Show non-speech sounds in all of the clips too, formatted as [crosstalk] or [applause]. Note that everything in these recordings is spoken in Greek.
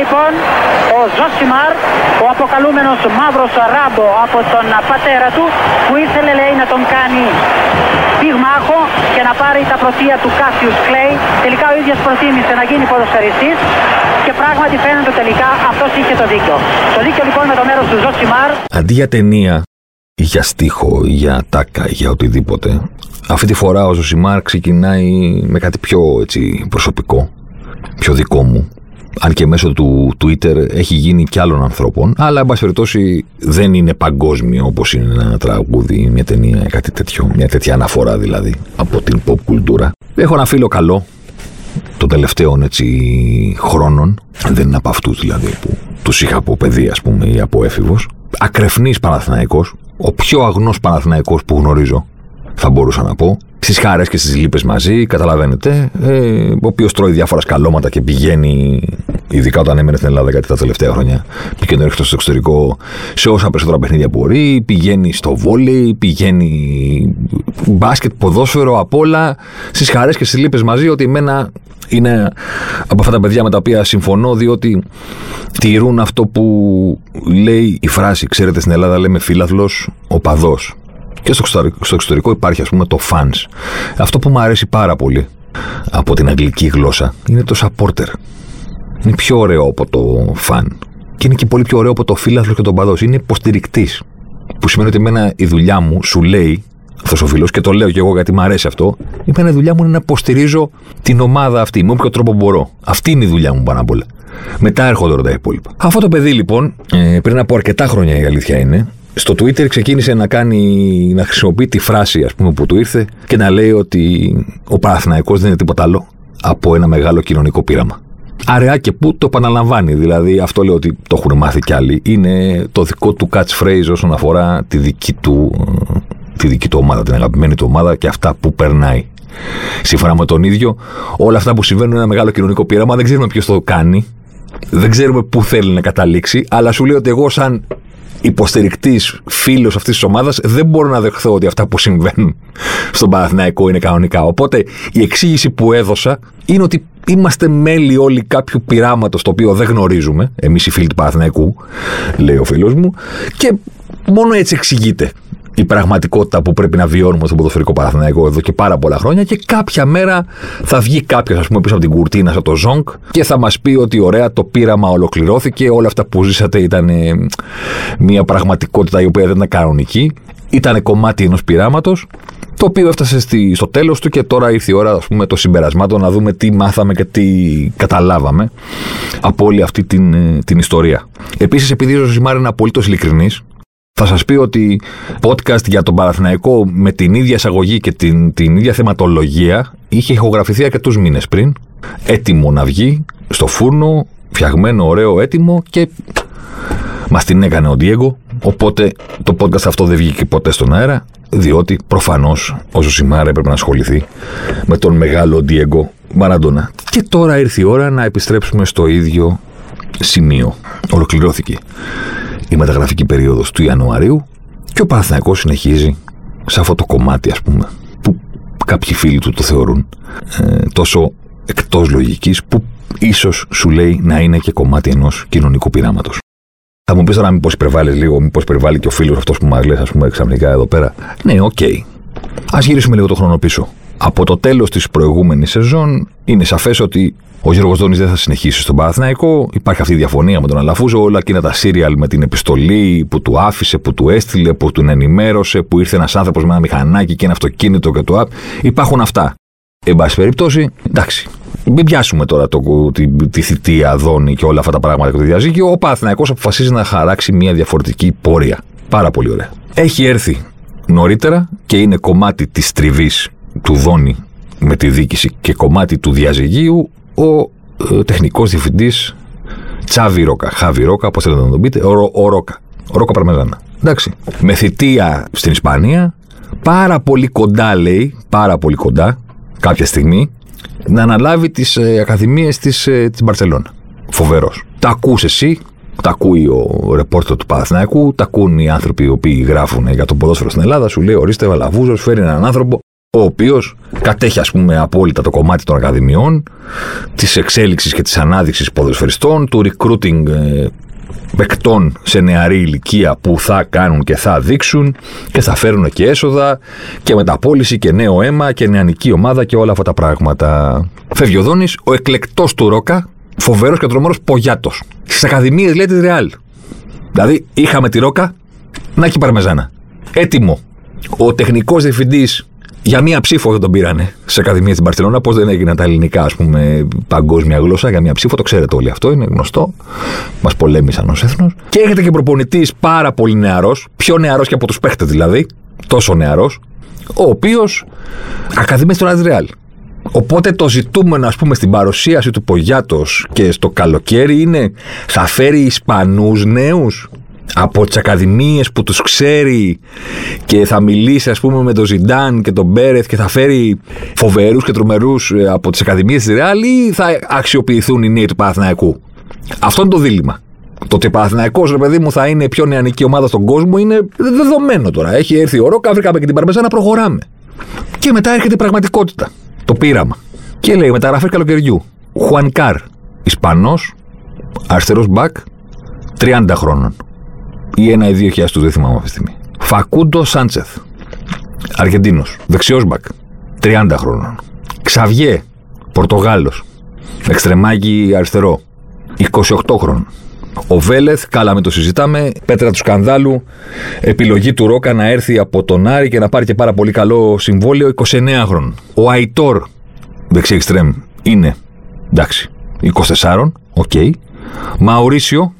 λοιπόν, ο Ζωσιμάρ, ο αποκαλούμενος μαύρος ράμπο από τον πατέρα του, που ήθελε λέει να τον κάνει πυγμάχο και να πάρει τα πρωτεία του Κάσιους Κλέη. Τελικά ο ίδιος προτίμησε να γίνει ποδοσφαιριστής και πράγματι φαίνεται τελικά αυτός είχε το δίκιο. Το δίκιο λοιπόν με το μέρος του Ζωσιμάρ. Αντί για ταινία ή για στίχο, ή για ατάκα, ή για οτιδήποτε, αυτή τη φορά ο Ζωσιμάρ ξεκινάει με κάτι πιο έτσι, προσωπικό, πιο δικό μου. Αν και μέσω του Twitter έχει γίνει και άλλων ανθρώπων, αλλά εν πάση περιπτώσει δεν είναι παγκόσμιο όπως είναι ένα τραγούδι, μια ταινία, κάτι τέτοιο, μια τέτοια αναφορά δηλαδή από την pop κουλτούρα. Έχω ένα φίλο καλό των τελευταίων έτσι χρόνων, δεν είναι από αυτούς δηλαδή που τους είχα από παιδί, ας πούμε, ή από έφηβος. Ακρεφνής Παναθηναϊκός, ο πιο αγνός Παναθηναϊκός που γνωρίζω, θα μπορούσα να πω. Στις χάρες και στις λύπες μαζί, καταλαβαίνετε. Ε, ο οποίος τρώει διάφορα σκαλώματα και πηγαίνει, ειδικά όταν έμενε στην Ελλάδα, γιατί τα τελευταία χρόνια πηγαίνει έρχεται στο εξωτερικό σε όσα περισσότερα παιχνίδια μπορεί. Πηγαίνει στο βόλεϊ, πηγαίνει μπάσκετ, ποδόσφαιρο, απ' όλα. Στις χαρέ και στις λύπες μαζί, ότι εμένα είναι από αυτά τα παιδιά με τα οποία συμφωνώ, διότι τηρούν αυτό που λέει η φράση. Ξέρετε, στην Ελλάδα λέμε φίλαθλος οπαδός. Και στο εξωτερικό, στο εξωτερικό υπάρχει, ας πούμε, το fans. Αυτό που μου αρέσει πάρα πολύ από την αγγλική γλώσσα είναι το supporter. Είναι πιο ωραίο από το fan. Και είναι και πολύ πιο ωραίο από το φίλαθλο και τον παδός. Είναι υποστηρικτής. Που σημαίνει ότι εμένα η δουλειά μου σου λέει αυτός ο φίλος, και το λέω και εγώ γιατί μου αρέσει αυτό, εμένα η δουλειά μου είναι να υποστηρίζω την ομάδα αυτή με όποιο τρόπο μπορώ. Αυτή είναι η δουλειά μου πάνω απ' όλα. Μετά έρχονται όλα τα υπόλοιπα. Αυτό το παιδί λοιπόν, ε, πριν από αρκετά χρόνια η αλήθεια είναι, στο Twitter ξεκίνησε να κάνει, να χρησιμοποιεί τη φράση ας πούμε που του ήρθε και να λέει ότι ο Παναθηναϊκός δεν είναι τίποτα άλλο από ένα μεγάλο κοινωνικό πείραμα. Αραιά και που το επαναλαμβάνει, δηλαδή αυτό λέω ότι το έχουν μάθει κι άλλοι, είναι το δικό του catchphrase όσον αφορά τη δική του, τη δική του ομάδα, την αγαπημένη του ομάδα και αυτά που περνάει. Σύμφωνα με τον ίδιο, όλα αυτά που συμβαίνουν είναι ένα μεγάλο κοινωνικό πείραμα, δεν ξέρουμε ποιος το κάνει, δεν ξέρουμε πού θέλει να καταλήξει, αλλά σου λέει ότι εγώ σαν υποστηρικτής, φίλος αυτής της ομάδας, δεν μπορώ να δεχθώ ότι αυτά που συμβαίνουν στον Παναθηναϊκό είναι κανονικά. Οπότε η εξήγηση που έδωσα είναι ότι είμαστε μέλη όλοι κάποιου πειράματος το οποίο δεν γνωρίζουμε, εμείς οι φίλοι του Παναθηναϊκού, λέει ο φίλος μου, και μόνο έτσι εξηγείται η πραγματικότητα που πρέπει να βιώνουμε στον ποδοσφαιρικό Παναθηναϊκό εδώ και πάρα πολλά χρόνια και κάποια μέρα θα βγει κάποιος, ας πούμε, πίσω από την κουρτίνα, από το Ζόγκ και θα μας πει ότι ωραία, το πείραμα ολοκληρώθηκε, όλα αυτά που ζήσατε ήταν ε, μια πραγματικότητα η οποία δεν ήταν κανονική, ήταν κομμάτι ενός πειράματος. Το οποίο έφτασε στη, στο τέλος του και τώρα ήρθε η ώρα ας πούμε, των συμπερασμάτων να δούμε τι μάθαμε και τι καταλάβαμε από όλη αυτή την, ε, την ιστορία. Επίσης, επειδή ο Ζωσιμάρ είναι απολύτως ειλικρινής, θα σας πει ότι podcast για τον Παναθηναϊκό με την ίδια εισαγωγή και την, την ίδια θεματολογία είχε ηχογραφηθεί αρκετούς μήνες πριν. Έτοιμο να βγει στο φούρνο, φτιαγμένο, ωραίο, έτοιμο και μας την έκανε ο Ντιέγκο. Οπότε το podcast αυτό δεν βγήκε ποτέ στον αέρα, διότι προφανώς ο Ζωσιμάρα έπρεπε να ασχοληθεί με τον μεγάλο Ντιέγκο Μαραντόνα. Και τώρα ήρθε η ώρα να επιστρέψουμε στο ίδιο σημείο. Ολοκληρώθηκε η μεταγραφική περίοδος του Ιανουαρίου και ο Παναθηναϊκός συνεχίζει σε αυτό το κομμάτι ας πούμε που κάποιοι φίλοι του το θεωρούν ε, τόσο εκτός λογικής που ίσως σου λέει να είναι και κομμάτι ενός κοινωνικού πειράματος. Θα μου πεις τώρα μήπως υπερβάλλεις λίγο, μήπως υπερβάλλει και ο φίλος αυτός που μας λες, ας πούμε, ξαφνικά εδώ πέρα. Ναι, ok. Okay. Α γυρίσουμε λίγο το χρόνο πίσω. Από το τέλος της προηγούμενης σεζόν είναι σαφές ότι ο Γιώργος Δόνης δεν θα συνεχίσει στον Παναθηναϊκό. Υπάρχει αυτή η διαφωνία με τον Αλαφούζο. Όλα εκείνα τα σίριαλ με την επιστολή που του άφησε, που του έστειλε, που του ενημέρωσε, που ήρθε ένας άνθρωπος με ένα μηχανάκι και ένα αυτοκίνητο και το Υπάρχουν αυτά. Εν πάση περιπτώσει, εντάξει. Μην πιάσουμε τώρα το, τη, τη θητεία, Δόνη και όλα αυτά τα πράγματα και το διαζύγιο. Ο Παναθηναϊκός αποφασίζει να χαράξει μια διαφορετική πορεία. Πάρα πολύ ωραία. Έχει έρθει νωρίτερα και είναι κομμάτι της τριβής του Δόνη με τη δίκηση και κομμάτι του διαζυγίου ο ε, τεχνικός διευθυντής Τσάβι Ρόκα, Χάβι Ρόκα, πώς θέλετε να τον πείτε, ο, ο Ρόκα, ο Ρόκα Παρμεζάνα. Εντάξει, με θητεία στην Ισπανία, πάρα πολύ κοντά λέει, πάρα πολύ κοντά, κάποια στιγμή, να αναλάβει τις ε, ακαδημίες της ε, της Μπαρσελόνα. Φοβερός. Τα ακούς εσύ, τα ακούει ο ρεπόρτερ του Παναθηναϊκού, τα ακούν οι άνθρωποι οι οποίοι γράφουν για το ποδόσφαιρο στην Ελλάδα. Σου λέει: Ορίστε, ο Βαλαβούζο φέρει έναν άνθρωπο ο οποίος κατέχει, ας πούμε, απόλυτα το κομμάτι των ακαδημιών, της εξέλιξης και της ανάδειξης ποδοσφαιριστών, του recruiting ε, παικτών σε νεαρή ηλικία που θα κάνουν και θα δείξουν και θα φέρουν και έσοδα και μεταπόληση και νέο αίμα και νεανική ομάδα και όλα αυτά τα πράγματα. Φεύγει ο Δόνης, ο εκλεκτός του Ρόκα, φοβερός και τρομερός Πογιάτος. Στις ακαδημίες λέει τη Ρεάλ. Δηλαδή είχαμε τη Ρόκα, να έχει παρμεζάνα. Έτοιμο. Ο τεχνικός διευθυντής για μία ψήφο δεν τον πήρανε σε Ακαδημία στην Παρσελόνα. Πώς δεν έγιναν τα ελληνικά, ας πούμε, παγκόσμια γλώσσα για μία ψήφο. Το ξέρετε όλοι αυτό, είναι γνωστό. Μας πολέμησαν ως έθνος. Και έρχεται και προπονητής πάρα πολύ νεαρός, πιο νεαρός και από τους παίχτες δηλαδή, τόσο νεαρός, ο οποίος ακαδημίας στον Αζριάλ. Οπότε το ζητούμενο, ας πούμε, στην παρουσίαση του Πογιάτος και στο καλοκαίρι είναι θα φέρει Ισπανούς νέους; Από τις ακαδημίες που τους ξέρει και θα μιλήσει, ας πούμε, με τον Ζιντάν και τον Μπέρεθ και θα φέρει φοβερούς και τρομερούς ε, από τις ακαδημίες της Ρεάλ ή θα αξιοποιηθούν οι νέοι του Παναθηναϊκού; Αυτό είναι το δίλημα. Το ότι ο Παναθηναϊκός, ρε παιδί μου, θα είναι η πιο νεανική ομάδα στον κόσμο είναι δεδομένο τώρα. Έχει έρθει ο Ρόκα, βρήκαμε και την Παρμεζά να προχωράμε. Και μετά έρχεται η πραγματικότητα. Το πείραμα. Και λέει μεταγραφή καλοκαιριού. Χουανκάρ, Ισπανός, αριστερός μπακ, 30 χρόνων ή ένα ή δύο χιλιάδε του, δεν θυμάμαι αυτή τη στιγμή. Φακούντο Σάντσεθ. Αργεντίνος. Δεξιός μπακ. 30 χρόνων. Ξαβιέ. Πορτογάλος. Εξτρεμάκι αριστερό. 28 χρόνων. Ο Βέλεθ, καλά με το συζητάμε, πέτρα του σκανδάλου, επιλογή του Ρόκα να έρθει από τον Άρη και να πάρει και πάρα πολύ καλό συμβόλαιο, 29 χρόνων. Ο Αϊτόρ, δεξί εξτρέμ, είναι, εντάξει, 24, ok. Okay. Μαουρίσιο,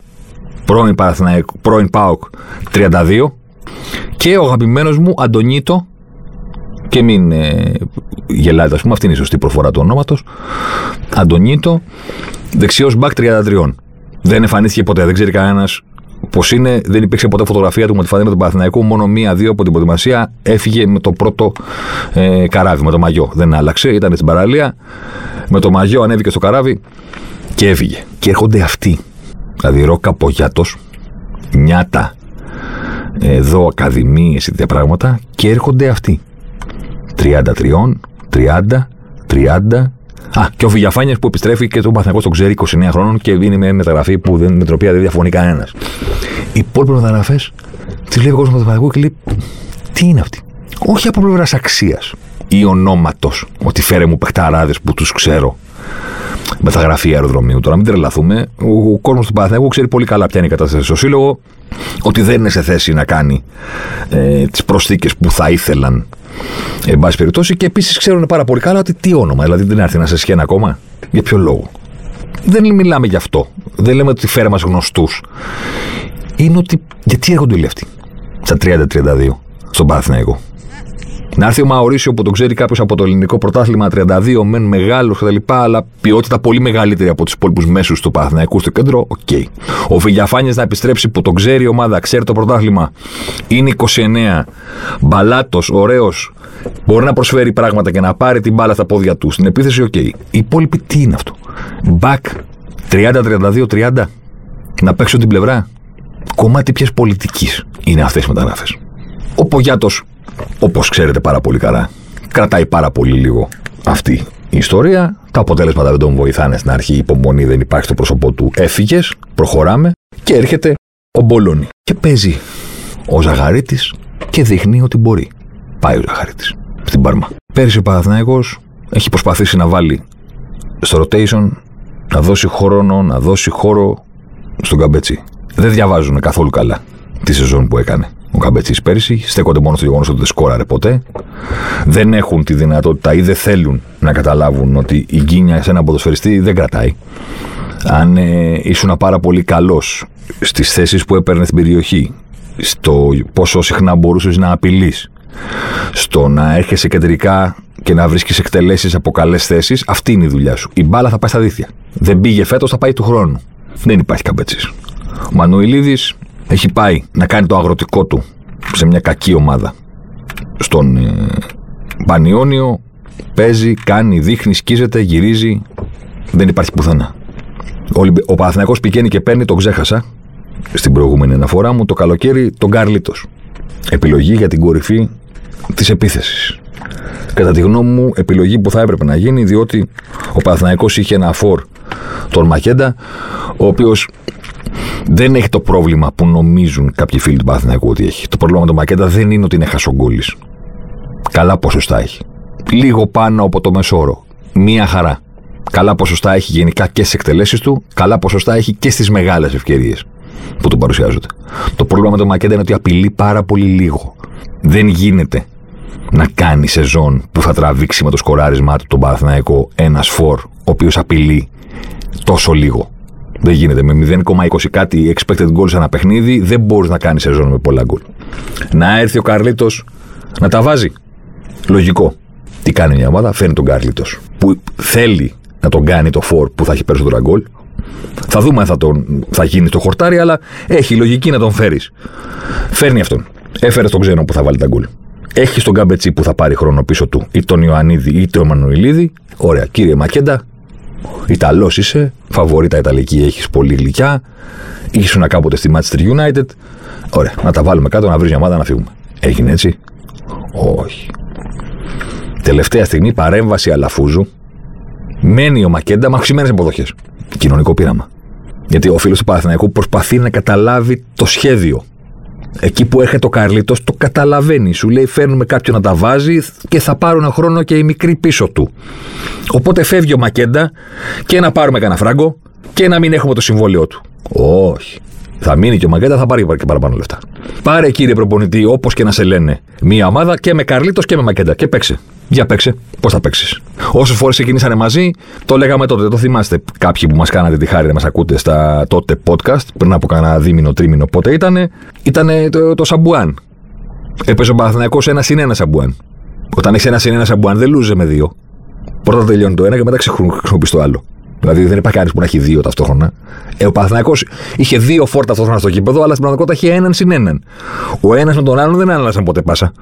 πρώην, πρώην ΠΑΟΚ 32 και ο αγαπημένος μου Αντωνίτο και μην ε, γελάτε, ας πούμε, αυτή είναι η σωστή προφορά του ονόματος. Αντωνίτο, δεξιός μπακ 33. Δεν εμφανίστηκε ποτέ, δεν ξέρει κανένας πώς είναι. Δεν υπήρξε ποτέ φωτογραφία του με τη φανέλα του Παναθηναϊκού. Μόνο μία-δύο από την προετοιμασία έφυγε με το πρώτο ε, καράβι, με το μαγιό. Δεν άλλαξε, ήταν στην παραλία. Με το μαγιό ανέβηκε στο καράβι και έφυγε. Και έρχονται αυτοί Δηλαδή Ρόκα Πογιάτος, Νιάτα, εδώ ακαδημίες ή τέτοια πράγματα και έρχονται αυτοί. 33, 30, 30. Α, και ο Βηγιαφάνια που επιστρέφει και τον Παθηνακό τον ξέρει 29 χρόνων και δίνει μια μεταγραφή που δεν, με την οποία δεν διαφωνεί κανένας. Οι υπόλοιπε μεταγραφές τις λέει ο κόσμος του Παθηνακού και λέει τι είναι αυτή. Όχι από πλευράς αξίας ή ονόματος, ότι φέρε μου παιχταράδες που τους ξέρω μεταγραφή αεροδρομίου. Τώρα μην τρελαθούμε. Ο, ο κόσμος του Παναθηναϊκού ξέρει πολύ καλά ποια είναι η κατάσταση στο σύλλογο, ότι δεν είναι σε θέση να κάνει ε, τις προσθήκες που θα ήθελαν. Εν πάση περιπτώσει, και επίσης ξέρουν πάρα πολύ καλά ότι τι όνομα, δηλαδή δεν έρθει να σε σχένα ακόμα. Για ποιο λόγο. Δεν μιλάμε γι' αυτό. Δεν λέμε ότι φέρε μας γνωστούς. Είναι ότι γιατί έρχονται όλοι αυτοί στα 30-32 στον Παναθηναϊκό; Να έρθει ο Μαουρίσιο που τον ξέρει κάποιος από το ελληνικό πρωτάθλημα 32, μεν μεγάλος κτλ. Αλλά ποιότητα πολύ μεγαλύτερη από τους υπόλοιπους μέσους του Παναθηναϊκού στο κέντρο. Okay. Ο Βιγιαφάνιες να επιστρέψει που τον ξέρει η ομάδα, ξέρει το πρωτάθλημα. Είναι 29. Μπαλάτος, ωραίος. Μπορεί να προσφέρει πράγματα και να πάρει την μπάλα στα πόδια του. Στην επίθεση, οκ. Okay. Οι υπόλοιποι τι είναι αυτό; Μπακ 30-32-30. Να παίξω την πλευρά. Κομμάτι ποιες πολιτικής είναι αυτές οι μεταγραφέ. Ο Πογιάτος όπως ξέρετε πάρα πολύ καλά, κρατάει πάρα πολύ λίγο αυτή η ιστορία. Τα αποτέλεσματα δεν τον βοηθάνε στην αρχή. Η υπομονή δεν υπάρχει στο πρόσωπό του. Έφυγες, προχωράμε και έρχεται ο Μπολόνι. Και παίζει ο Ζαγαρίτης και δείχνει ότι μπορεί. Πάει ο Ζαγαρίτης στην Πάρμα. Πέρυσι ο Παναθηναϊκός έχει προσπαθήσει να βάλει στο rotation να δώσει χρόνο, να δώσει χώρο στον Καμπέτσι. Δεν διαβάζουν καθόλου καλά τη σεζόν που έκανε ο Καμπέτσι πέρυσι. Στέκονται μόνο στο γεγονός ότι δεν σκόραρε ποτέ. Δεν έχουν τη δυνατότητα ή δεν θέλουν να καταλάβουν ότι η γκίνια σε ένα ποδοσφαιριστή δεν κρατάει. Αν ε, ήσουν πάρα πολύ καλός στις θέσεις που έπαιρνε στην περιοχή, στο πόσο συχνά μπορούσες να απειλείς, στο να έρχεσαι κεντρικά και να βρίσκεις εκτελέσεις από καλές θέσεις, αυτή είναι η δουλειά σου. Η μπάλα θα πάει στα δίθια. Δεν πήγε φέτος, θα πάει του χρόνου. Δεν υπάρχει καμπέτσι. Ο Μανουηλίδης έχει πάει να κάνει το αγροτικό του σε μια κακή ομάδα στον ε, Πανιόνιο Παίζει, κάνει, δείχνει, σκίζεται, γυρίζει. Δεν υπάρχει πουθενά. Ο, Ολυμπι- ο Παναθηναϊκός πηγαίνει και παίρνει, τον ξέχασα στην προηγούμενη αναφορά μου, το καλοκαίρι τον Καρλίτο. Επιλογή για την κορυφή της επίθεσης. Κατά τη γνώμη μου, επιλογή που θα έπρεπε να γίνει, διότι ο Παναθηναϊκός είχε ένα φορ τον Μακέντα, ο οποίος δεν έχει το πρόβλημα που νομίζουν κάποιοι φίλοι του Παναθηναϊκού ότι έχει. Το πρόβλημα με τον Μακέντα δεν είναι ότι είναι χασογκόλης. Καλά ποσοστά έχει. Λίγο πάνω από το μεσόρο. Μία χαρά. Καλά ποσοστά έχει γενικά και στις εκτελέσεις του, καλά ποσοστά έχει και στις μεγάλες ευκαιρίες που του παρουσιάζονται. Το πρόβλημα με τον Μακέντα είναι ότι απειλεί πάρα πολύ λίγο. Δεν γίνεται να κάνει σεζόν που θα τραβήξει με το σκοράρισμά του τον Παναθηναϊκό ένας φορ, ο οποίος απειλεί τόσο λίγο. Δεν γίνεται. Με 0,20 κάτι expected goals ένα παιχνίδι, δεν μπορείς να κάνεις σεζόν με πολλά γκολ. Να έρθει ο Καρλίτος να τα βάζει. Λογικό. Τι κάνει μια ομάδα, φέρνει τον Καρλίτος. Που θέλει να τον κάνει το φορ που θα έχει περισσότερα γκολ. Θα δούμε αν θα, τον, θα γίνει το χορτάρι, αλλά έχει λογική να τον φέρεις. Φέρνει αυτόν. Έφερε τον ξένο που θα βάλει τα γκολ. Έχει τον Κάμπετσι που θα πάρει χρόνο πίσω του, ή τον Ιωαννίδη ή τον Μανουηλίδη. Ωραία, κύριε Μακέντα, Ιταλός είσαι, φαβορήτα Ιταλική έχεις πολύ γλυκιά. Ήσουν κάποτε στη Manchester United. Ωραία, να τα βάλουμε κάτω, να βρεις μια ομάδα να φύγουμε. Έγινε έτσι; Όχι. Τελευταία στιγμή παρέμβαση Αλαφούζου. Μένει ο Μακέντα με αυξημένε αποδοχέ. Κοινωνικό πείραμα. Γιατί ο φίλος του Παναθηναϊκού προσπαθεί να καταλάβει το σχέδιο. Εκεί που έρχεται ο Καρλίτος, το καταλαβαίνει. Σου λέει: Φέρνουμε κάποιον να τα βάζει και θα πάρουν χρόνο και οι μικροί πίσω του. Οπότε φεύγει ο Μακέντα και να πάρουμε κανένα φράγκο και να μην έχουμε το συμβόλαιό του. Όχι. Θα μείνει και ο Μακέντα, θα πάρει και παραπάνω λεφτά. Πάρε κύριε προπονητή, όπως και να σε λένε, μία ομάδα και με Καρλίτος και με Μακέντα. Και παίξε. Για παίξε. Πώς θα παίξεις. Όσες φορές ξεκινήσανε μαζί, το λέγαμε τότε. Το θυμάστε κάποιοι που μας κάνατε τη χάρη να μας ακούτε στα τότε podcast, πριν από κανένα δίμηνο, τρίμηνο, πότε ήταν. Ήταν το, το Σαμπουάν. Έπαιζε ο Παναθηναϊκός ένα συν ένα Σαμπουάν. Όταν έχεις ένα συν ένα Σαμπουάν, δεν λούζε με δύο. Πρώτα τελειώνει το ένα και μετά χρησιμοποιεί το άλλο. Δηλαδή δεν υπάρχει κανεί που να έχει δύο ταυτόχρονα. Ε, ο Παναθυναϊκό είχε δύο φόρ ταυτόχρονα στο κήπεδο, αλλά στην πραγματικότητα είχε έναν συν έναν. Ο ένας με τον άλλον δεν άλλαζαν ποτέ πάσα.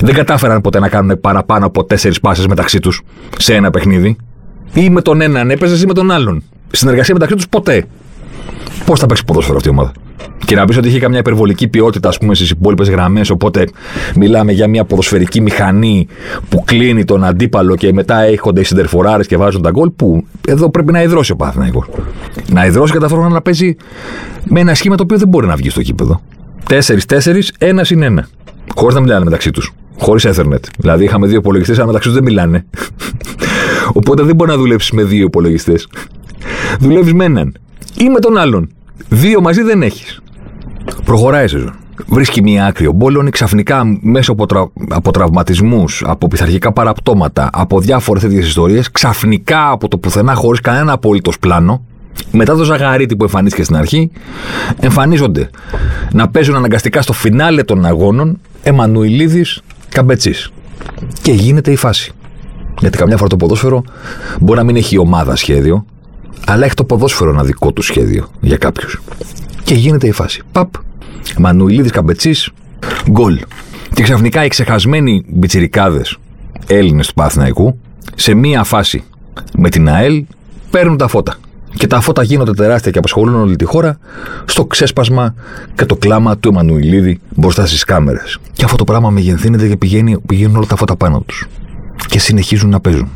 Δεν κατάφεραν ποτέ να κάνουν παραπάνω από τέσσερις πάσες μεταξύ τους σε ένα παιχνίδι. Ή με τον έναν έπαιζες ή με τον άλλον. Συνεργασία μεταξύ τους ποτέ. Πώς θα παίξει ποδόσφαιρο αυτή η ομάδα; Και να πεις ότι είχε καμιά υπερβολική ποιότητα, ας πούμε, στις υπόλοιπες γραμμές. Οπότε μιλάμε για μια ποδοσφαιρική μηχανή που κλείνει τον αντίπαλο και μετά έχονται οι συντερφοράρες και βάζουν τα γκολ. Που εδώ πρέπει να ιδρώσει ο Παθηναϊκός. Να ιδρώσει και ταυτόχρονα να παίζει με ένα σχήμα το οποίο δεν μπορεί να βγει στο κήπεδο. 4-4, ένας συν ένα. Χωρίς να μιλάνε μεταξύ τους. Χωρίς Ethernet. Δηλαδή είχαμε δύο υπολογιστές, αλλά μεταξύ τους δεν μιλάνε. [laughs] Οπότε δεν μπορεί να δουλέψεις με δύο υπολογιστές. Δουλεύεις με έναν ή με τον άλλον. Δύο μαζί δεν έχεις. Προχωράει η σεζόν. Βρίσκει μία άκρη ο Μπόλωνη ξαφνικά μέσα από, τρα... από τραυματισμούς, από πειθαρχικά παραπτώματα, από διάφορες τέτοιες ιστορίες, ξαφνικά από το πουθενά, χωρίς κανένα απολύτως πλάνο, μετά το Ζαγαρίτη που εμφανίστηκε στην αρχή, εμφανίζονται να παίζουν αναγκαστικά στο φινάλε των αγώνων Εμμανουιλίδη Καμπετσής. Και γίνεται η φάση. Γιατί καμιά φορά το ποδόσφαιρο μπορεί να μην έχει η ομάδα σχέδιο, αλλά έχει το ποδόσφαιρο ένα δικό του σχέδιο για κάποιους. Και γίνεται η φάση. Παπ. Μανουιλίδη Καμπετσής. Γκολ. Και ξαφνικά οι ξεχασμένοι μπιτσιρικάδες Έλληνες του Παθηναϊκού σε μία φάση με την ΑΕΛ παίρνουν τα φώτα. Και τα φώτα γίνονται τεράστια και απασχολούν όλη τη χώρα στο ξέσπασμα και το κλάμα του Εμμανουιλίδη μπροστά στις κάμερες. Και αυτό το πράγμα μεγενθύνεται και πηγαίνει, πηγαίνουν όλα τα φώτα πάνω τους. Και συνεχίζουν να παίζουν.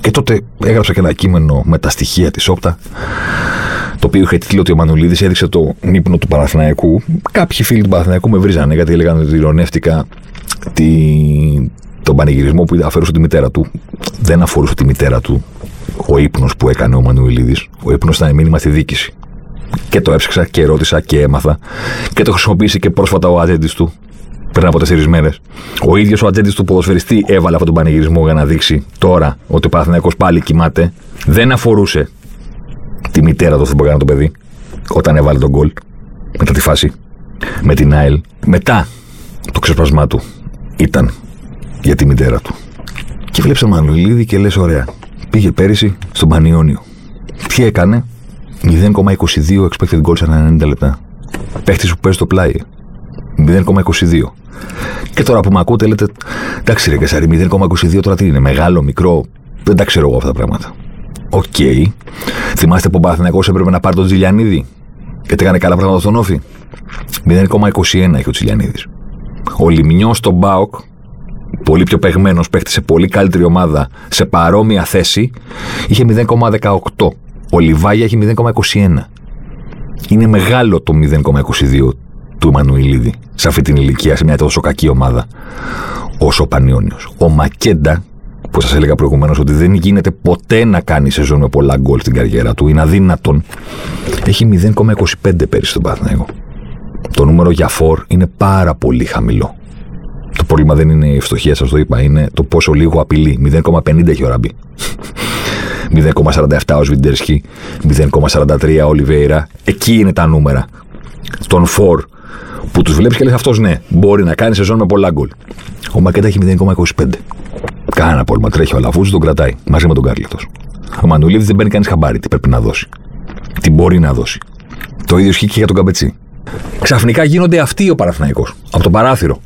Και τότε έγραψα και ένα κείμενο με τα στοιχεία της Όπτα, το οποίο είχε τίτλο ότι ο Μανουλίδης έδειξε το ύπνο του Παναθηναϊκού. Κάποιοι φίλοι του Παναθηναϊκού με βρίζανε γιατί έλεγαν ότι ηρωνεύτηκα τη... τον πανηγυρισμό που αφορούσε τη μητέρα του. Δεν αφορούσε τη μητέρα του ο ύπνος που έκανε ο Μανουηλίδη. Ο ύπνος ήταν μήνυμα στη δίκηση. Και το έψαξα και ρώτησα και έμαθα. Και το χρησιμοποίησε και πρόσφατα ο ατζέντη του πριν από τέσσερις μέρες. Ο ίδιος ο ατζέντης του ποδοσφαιριστή έβαλε αυτόν τον πανηγυρισμό για να δείξει τώρα ότι ο Παναθυναϊκό πάλι κοιμάται. Δεν αφορούσε τη μητέρα του αυτό που έκανε το παιδί όταν έβαλε τον γκολ μετά τη φάση με την ΑΕΛ. Μετά το ξεσπασμά του ήταν για τη μητέρα του. Και βλέπεις τον Μανουηλίδη και λες: Ωραία, πήγε πέρυσι στον Πανιόνιο. Τι έκανε, 0,22 expected goals ανά 90 λεπτά. Παίχτης που παίζει το πλάι. 0,22. Και τώρα που με ακούτε λέτε, εντάξει ρε Κεσάρη, 0,22 τώρα τι είναι, μεγάλο, μικρό, δεν τα ξέρω εγώ αυτά τα πράγματα. Okay. Θυμάστε που ο Παναθηναϊκός έπρεπε να πάρει τον Τζιλιανίδη γιατί έκανε καλά πράγματα στον ΟΦΗ. 0,21 έχει ο Τζιλιανίδης. Ο Λιμνιός στον ΠΑΟΚ, πολύ πιο παιγμένο, παίχτη σε πολύ καλύτερη ομάδα, σε παρόμοια θέση, είχε 0,18. Ο Λιβάγια έχει 0,21. Είναι μεγάλο το 0,22 του Εμμανουιλίδη σε αυτή την ηλικία, σε μια τόσο κακή ομάδα όσο ο Πανιόνιος. Ο Μακέντα, που σας έλεγα προηγουμένως ότι δεν γίνεται ποτέ να κάνει σεζόν με πολλά γκολ στην καριέρα του, είναι αδύνατον. Έχει 0,25 πέρυσι στον Παθνέγο. Το νούμερο για φορ είναι πάρα πολύ χαμηλό. Το πρόβλημα δεν είναι η ευστοχία, σας το είπα, είναι το πόσο λίγο απειλεί. 0,50 έχει ο Ραμπί. 0,47 [laughs] ο Σβιντερσκι, 0,43 ο Ολιβέηρα. Εκεί είναι τα νούμερα. Τον φορ που τους βλέπεις και λες αυτός ναι, μπορεί να κάνει σεζόν με πολλά γκολ. Ο Μακέτα έχει 0,25. Κάνα πρόβλημα. Τρέχει ο Αλαφούζο, τον κρατάει μαζί με τον Κάρλιτο. Ο Μανουλίδης δεν παίρνει κανείς χαμπάρι τι πρέπει να δώσει. Τι μπορεί να δώσει. Το ίδιο ισχύει και για τον Καμπετσί. Ξαφνικά γίνονται αυτοί ο Παραθυναϊκό. Από το παράθυρο.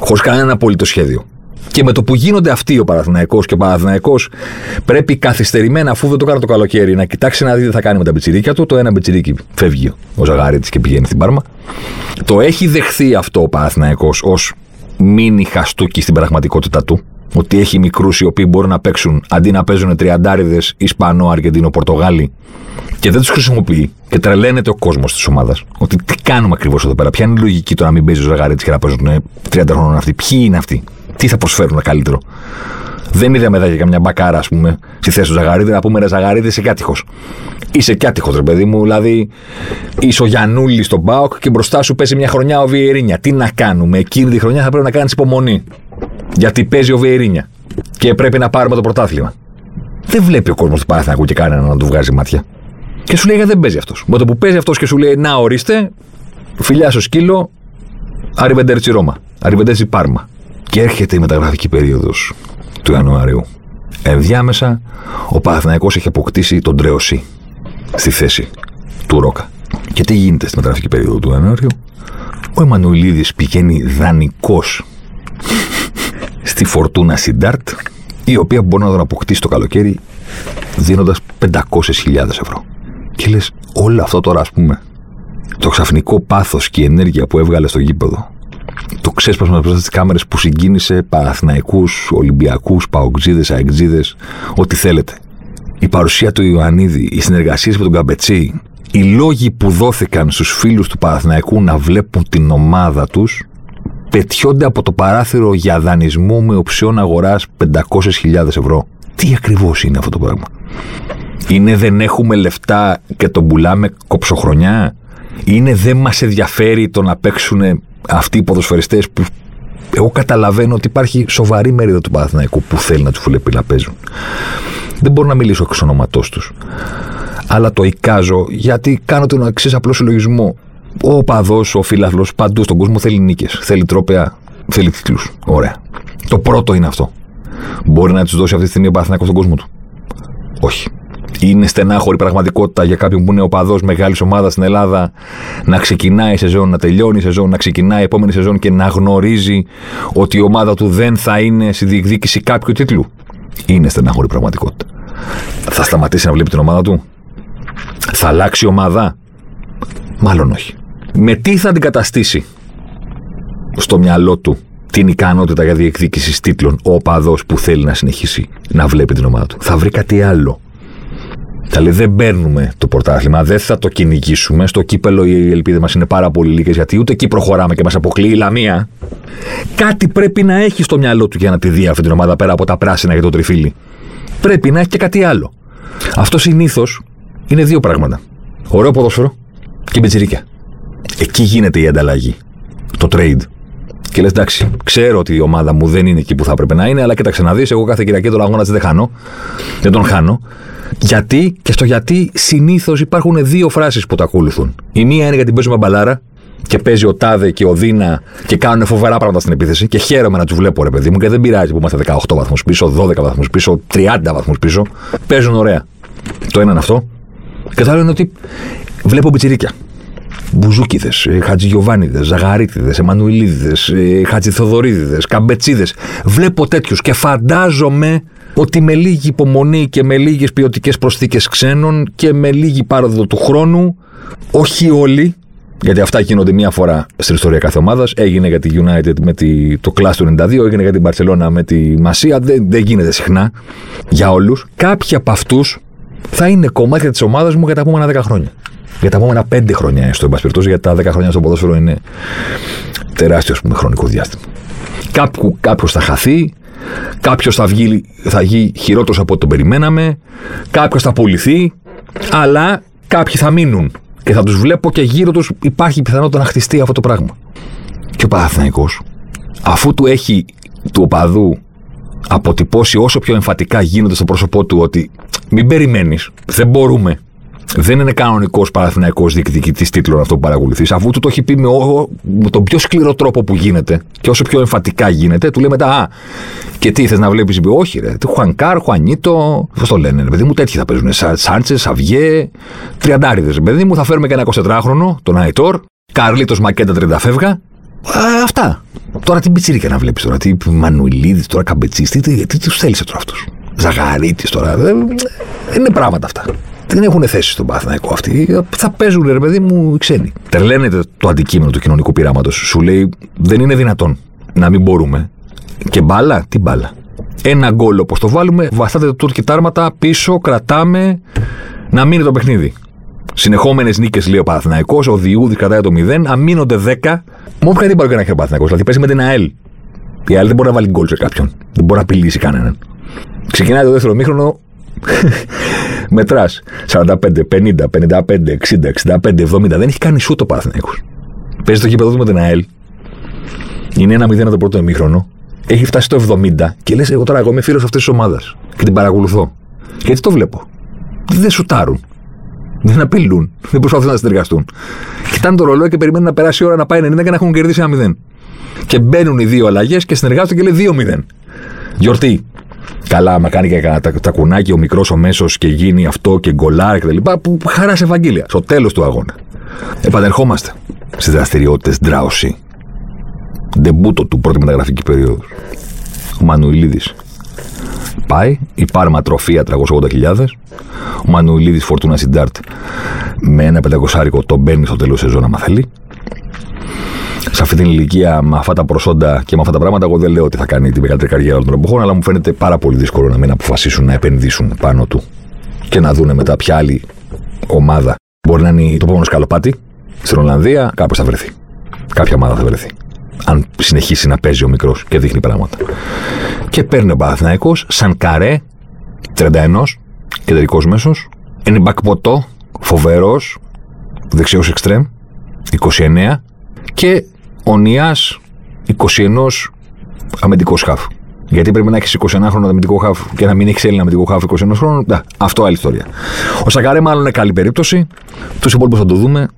Χωρίς κανένα απόλυτο σχέδιο. Και με το που γίνονται αυτοί ο Παναθηναϊκός και ο Παναθηναϊκός πρέπει καθυστερημένα, αφού δεν το κάνει το καλοκαίρι, να κοιτάξει να δει τι θα κάνει με τα πιτσιρίκια του. Το ένα πιτσιρίκι φεύγει ο Ζαγαρίτης και πηγαίνει στην Πάρμα. Το έχει δεχθεί αυτό ο Παναθηναϊκός ως μίνι χαστούκι στην πραγματικότητα του. Ότι έχει μικρούς οι οποίοι μπορούν να παίξουν αντί να παίζουν τριαντάριδες Ισπανοί, Αργεντίνοι, Πορτογάλοι και δεν τους χρησιμοποιεί και τρελαίνεται ο κόσμος της ομάδας. Ότι τι κάνουμε ακριβώς εδώ πέρα, ποια είναι η λογική το να μην παίζει ο Ζαγαρίτης και να παίζουν 30 χρόνων αυτοί, ποιοι είναι αυτοί, τι θα προσφέρουν καλύτερο. Δεν είδαμε εδώ για καμιά μπακάρα, ας πούμε, στη θέση του Ζαγαρίδη να πούμε ρε Ζαγαρίδη, είσαι κάτυχος. Είσαι κάτυχος, ρε παιδί μου, δηλαδή είσαι ο Γιανούλης στον Μπάουκ και μπροστά σου παίζει μια χρονιά ο Βιερίνια. Τι να κάνουμε, εκείνη τη χρονιά θα πρέπει να κάνεις υπομονή. Γιατί παίζει ο Βιερίνια και πρέπει να πάρουμε το πρωτάθλημα. Δεν βλέπει ο κόσμος του Παναθηνακού και κανένα να του βγάζει μάτια. Και σου λέει δεν παίζει αυτός. Με το που παίζει αυτός και σου λέει να ορίστε, φιλιά στο σκύλο, Αριβεντέρτσι Ρώμα, Αριβεντέρτσι Πάρμα. Και έρχεται η μεταγραφική περίοδος του Ιανουαρίου. Ενδιάμεσα, ο Παναθηναϊκός έχει αποκτήσει τον Τρεωσή στη θέση του Ρόκα. Και τι γίνεται στη μεταγραφική περίοδο του Ιανουαρίου; Ο Εμμανουιλίδη πηγαίνει δανεικός στη Φορτούνα Σιντάρτ, η οποία μπορεί να τον αποκτήσει το καλοκαίρι δίνοντας 500.000 ευρώ. Και λες, όλο αυτό τώρα, ας πούμε, το ξαφνικό πάθος και η ενέργεια που έβγαλε στο γήπεδο, το ξέσπασμα μπροστά στι κάμερες που συγκίνησε Παναθηναϊκούς, Ολυμπιακούς, Παοκτζίδες, Αεκτζίδες, ό,τι θέλετε. Η παρουσία του Ιωαννίδη, οι συνεργασίες με τον Καμπετσί, οι λόγοι που δόθηκαν στους φίλους του Παναθηναϊκού να βλέπουν την ομάδα τους πετιόνται από το παράθυρο για δανεισμό με οψιόν αγοράς 500.000 ευρώ. Τι ακριβώς είναι αυτό το πράγμα; Είναι δεν έχουμε λεφτά και τον πουλάμε κοψοχρονιά; Είναι δεν μας ενδιαφέρει το να παίξουν αυτοί οι ποδοσφαιριστές που εγώ καταλαβαίνω ότι υπάρχει σοβαρή μερίδα του Παναθηναϊκού που θέλει να τους βλέπει να παίζουν. Δεν μπορώ να μιλήσω εξ ονόματό τους. Αλλά το εικάζω γιατί κάνω τον εξής απλό συλλογισμό. Ο παδό, ο φίλαθλο, παντού στον κόσμο θέλει νίκες. Θέλει τρόπαια, θέλει τίτλους. Ωραία. Το πρώτο είναι αυτό. Μπορεί να τους δώσει αυτή τη στιγμή ο Παναθηναϊκός στον κόσμο του. Όχι. Είναι στενάχωρη πραγματικότητα για κάποιον που είναι οπαδό μεγάλης ομάδας στην Ελλάδα να ξεκινάει η σεζόν, να τελειώνει η σεζόν, να ξεκινάει η επόμενη σεζόν και να γνωρίζει ότι η ομάδα του δεν θα είναι στη διεκδίκηση κάποιου τίτλου. Είναι στενάχωρη πραγματικότητα. Θα σταματήσει να βλέπει την ομάδα του; Θα αλλάξει η ομάδα; Μάλλον όχι. Με τι θα αντικαταστήσει στο μυαλό του την ικανότητα για διεκδίκηση τίτλων ο οπαδό που θέλει να συνεχίσει να βλέπει την ομάδα του; Θα βρει κάτι άλλο. Θα λέει δεν παίρνουμε το πρωτάθλημα, δεν θα το κυνηγήσουμε. Στο κύπελο οι ελπίδες μας είναι πάρα πολύ λίγες γιατί ούτε εκεί προχωράμε και μας αποκλείει η Λαμία. Κάτι πρέπει να έχει στο μυαλό του για να τη δει αυτή την ομάδα πέρα από τα πράσινα και το τριφύλι. Πρέπει να έχει και κάτι άλλο. Αυτό συνήθως είναι δύο πράγματα. Ωραίο ποδόσφαιρο και μπετζιρίκια. Εκεί γίνεται η ανταλλαγή. Το trade. Και λες, εντάξει, ξέρω ότι η ομάδα μου δεν είναι εκεί που θα έπρεπε να είναι, αλλά κοίταξε να δεις. Εγώ κάθε Κυριακή τον αγώνα δεν χάνω. Δεν τον χάνω. Γιατί και στο γιατί συνήθως υπάρχουν δύο φράσεις που τα ακολουθούν. Η μία είναι γιατί παίζουμε μπαλάρα και παίζει ο Τάδε και ο Δίνα και κάνουν φοβερά πράγματα στην επίθεση και χαίρομαι να τους βλέπω, ρε παιδί μου, και δεν πειράζει που είμαστε 18 βαθμούς πίσω, 12 βαθμούς πίσω, 30 βαθμούς πίσω. Παίζουν ωραία. Το ένα είναι αυτό. Και το άλλο είναι ότι βλέπω μπιτσιρίκια. Μπουζούκιδες, Χατζηγιοβάνιδες, Ζαγαρίτιδες, Εμμανουιλίδιδε, Χατζηθοδωρίδιδες, Καμπετσίδες. Βλέπω τέτοιους και φαντάζομαι ότι με λίγη υπομονή και με λίγες ποιοτικές προσθήκες ξένων και με λίγη πάροδο του χρόνου, όχι όλοι, γιατί αυτά γίνονται μία φορά στην ιστορία κάθε ομάδας. Έγινε για τη United με τη, το Class του 92, έγινε για την Barcelona με τη Μασία. Δεν, δεν γίνεται συχνά για όλους. Κάποιοι από αυτούς θα είναι κομμάτια της ομάδας μου για τα επόμενα 10 χρόνια. Για τα επόμενα 5 χρόνια, έστω, εν πάση περιπτώσει, γιατί τα 10 χρόνια στο ποδόσφαιρο είναι τεράστιο πούμε, χρονικό διάστημα. Κάποιο θα χαθεί, κάποιος θα βγει, θα βγει χειρότερος από ό,τι τον περιμέναμε, κάποιος θα πουληθεί, αλλά κάποιοι θα μείνουν και θα τους βλέπω και γύρω τους υπάρχει πιθανότητα να χτιστεί αυτό το πράγμα. Και ο Παναθυναϊκό, αφού του έχει του οπαδού αποτυπώσει όσο πιο εμφατικά γίνονται στο πρόσωπό του ότι μην περιμένεις, δεν μπορούμε. Δεν είναι κανονικός παραθυναϊκό διεκδικητής τίτλων αυτό που παρακολουθείς. Αφού του το έχει πει με, ο, με τον πιο σκληρό τρόπο που γίνεται και όσο πιο εμφατικά γίνεται, του λέει μετά Α, και τι θες να βλέπεις, είπε Όχι, ρε. Χουανκάρ, Χουανίτο. Πώς το λένε, ρε παιδί μου, τέτοιοι θα παίζουν. Σάντσες, Σαβιέ, τριαντάριδες, ρε παιδί μου. Θα φέρουμε και ένα 24χρονο, τον Αϊτόρ. Καρλίτος Μακέντα τριανταφεύγα. Α, αυτά. Τώρα τι μπιτσίρικα να βλέπεις τώρα. Τι Μανουιλίδη, τώρα Καμπετσί, τι, τι, τι, τους θέλει τώρα αυτούς. Ζαγαρίτη τώρα. Δεν είναι πράγματα αυτά. Δεν έχουν θέση στον Παθηναϊκό αυτοί. Θα παίζουν, ρε παιδί μου, οι ξένοι. Τρελαίνεται το αντικείμενο του κοινωνικού πειράματος. Σου λέει δεν είναι δυνατόν να μην μπορούμε. Και μπάλα, τι μπάλα. Ένα γκολ όπως το βάλουμε, βαστάτε το τουρκι τάρματα πίσω, κρατάμε να μείνει το παιχνίδι. Συνεχόμενες νίκες λέει ο Παναθυναϊκό, ο Διούδης κρατάει το 0, αμήνονται 10. Μόνο ποια δεν μπορεί να έχει ο Παναθυναϊκό. Δηλαδή παίζει με την ΑΕΛ. Η ΑΕΛ δεν μπορεί να βάλει γκολ σε κάποιον. Δεν μπορεί να απειλήσει κανέναν. Ξεκινάει το δεύτερο μήχρονο. [laughs] Μετράς 45, 50, 55, 60, 65, 70. Δεν έχει κάνει σου το Παναθυναϊκό. Παίζει το γήπεδο του με την ΑΕΛ. Είναι ένα 0 το πρώτο εμίχρονο. Έχει φτάσει στο 70 και λες: Εγώ τώρα εγώ είμαι φίλος αυτής της ομάδας και την παρακολουθώ. Γιατί το βλέπω. Δεν σουτάρουν. Δεν απειλούν. Δεν προσπαθούν να συνεργαστούν. Κοιτάνε το ρολόι και περιμένουν να περάσει η ώρα να πάει 90 και να έχουν κερδίσει ένα 0. Και μπαίνουν οι δύο αλλαγές και συνεργάζονται και λέει 2-0. Γιορτή. Καλά, άμα κάνει και τα, τα κουνάκι ο μικρός ο μέσος και γίνει αυτό και γκολάρ κτλ. Που χαρά σε Ευαγγέλια. Στο τέλος του αγώνα. Επανερχόμαστε στις δραστηριότητες Ντράουσι. Ντεμπούτο του πρώτη μεταγραφική περίοδου. Ο Μανουηλίδης πάει. Η Πάρμα τροφία 380.000. Ο Μανουηλίδης Φορτούνα Σιντάρτ με ένα πεντακοσάρικο το μπαίνει στο τέλος σεζόν, άμα θέλει. Σε αυτή την ηλικία, με αυτά τα προσόντα και με αυτά τα πράγματα, εγώ δεν λέω ότι θα κάνει την μεγαλύτερη καριέρα όλων των εποχών, αλλά μου φαίνεται πάρα πολύ δύσκολο να μην αποφασίσουν να επενδύσουν πάνω του και να δούνε μετά ποια άλλη ομάδα μπορεί να είναι το επόμενο σκαλοπάτι στην Ολλανδία, κάπως θα βρεθεί. Κάποια ομάδα θα βρεθεί. Αν συνεχίσει να παίζει ο μικρός και δείχνει πράγματα. Και παίρνει ο Παναθυναϊκό σαν καρέ 31, κεντρικός μέσος, είναι μπακποτό, φοβερός, δεξιός εξτρέμ, 29 και ο Νιάς 21 αμυντικός χάφ. Γιατί πρέπει να έχεις 21 χρόνο αμυντικό χάφ και να μην έχεις Έλληνα αμυντικό χάφ 21 χρόνων. Να, αυτό άλλη ιστορία. Ο Σακαρέ, μάλλον είναι καλή περίπτωση. Τους υπόλοιπους θα το δούμε.